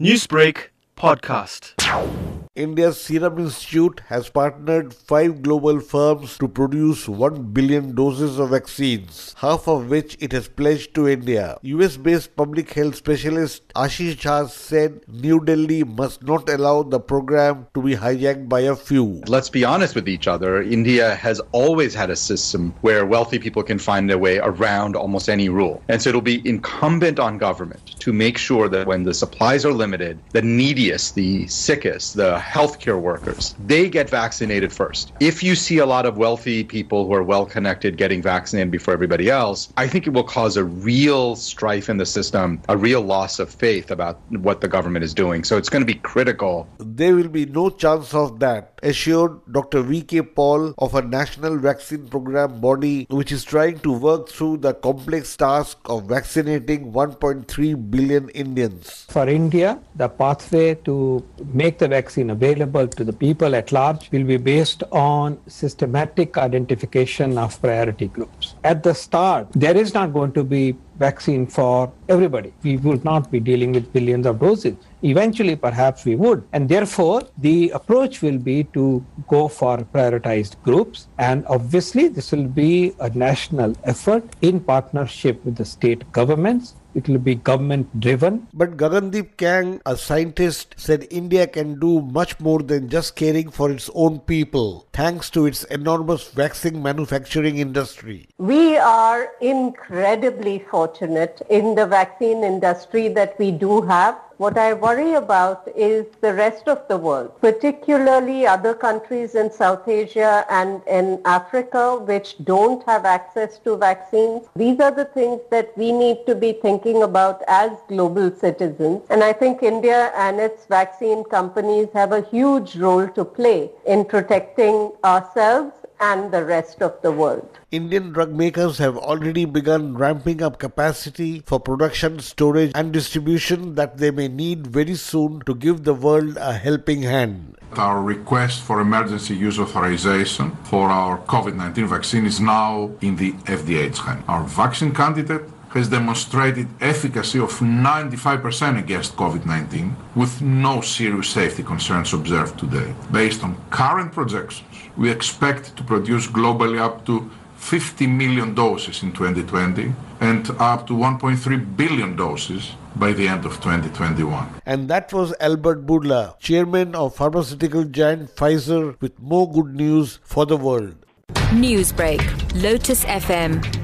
Newsbreak podcast. India's Serum Institute has partnered five global firms to produce 1 billion doses of vaccines, half of which it has pledged to India. US based public health specialist Ashish Jha said New Delhi must not allow the program to be hijacked by a few. Let's be honest with each other. India has always had a system where wealthy people can find their way around almost any rule. And so it'll be incumbent on government to make sure that when the supplies are limited, the neediest, the sickest, the healthcare workers, they get vaccinated first. If you see a lot of wealthy people who are well connected getting vaccinated before everybody else, I think it will cause a real strife in the system, a real loss of faith about what the government is doing. So it's going to be critical. There will be no chance of that, assured Dr. V.K. Paul of a national vaccine program body which is trying to work through the complex task of vaccinating 1.3 billion Indians. For India, the pathway to make the vaccine available to the people at large will be based on systematic identification of priority groups. At the start, there is not going to be vaccine for everybody. We would not be dealing with billions of doses. Eventually, perhaps we would. And therefore, the approach will be to go for prioritized groups. And obviously, this will be a national effort in partnership with the state governments it will be government driven. But Gagandeep Kang, a scientist, said India can do much more than just caring for its own people, thanks to its enormous vaccine manufacturing industry. We are incredibly fortunate in the vaccine industry that we do have. What I worry about is the rest of the world, particularly other countries in South Asia and in Africa which don't have access to vaccines. These are the things that we need to be thinking about as global citizens. And I think India and its vaccine companies have a huge role to play in protecting ourselves and the rest of the world. Indian drug makers have already begun ramping up capacity for production, storage, and distribution that they may need very soon to give the world a helping hand. Our request for emergency use authorization for our COVID 19 vaccine is now in the FDA's hand. Our vaccine candidate has demonstrated efficacy of 95% against COVID-19 with no serious safety concerns observed today. Based on current projections, we expect to produce globally up to 50 million doses in 2020 and up to 1.3 billion doses by the end of 2021. And that was Albert Bourla, chairman of pharmaceutical giant Pfizer, with more good news for the world. Newsbreak, Lotus FM,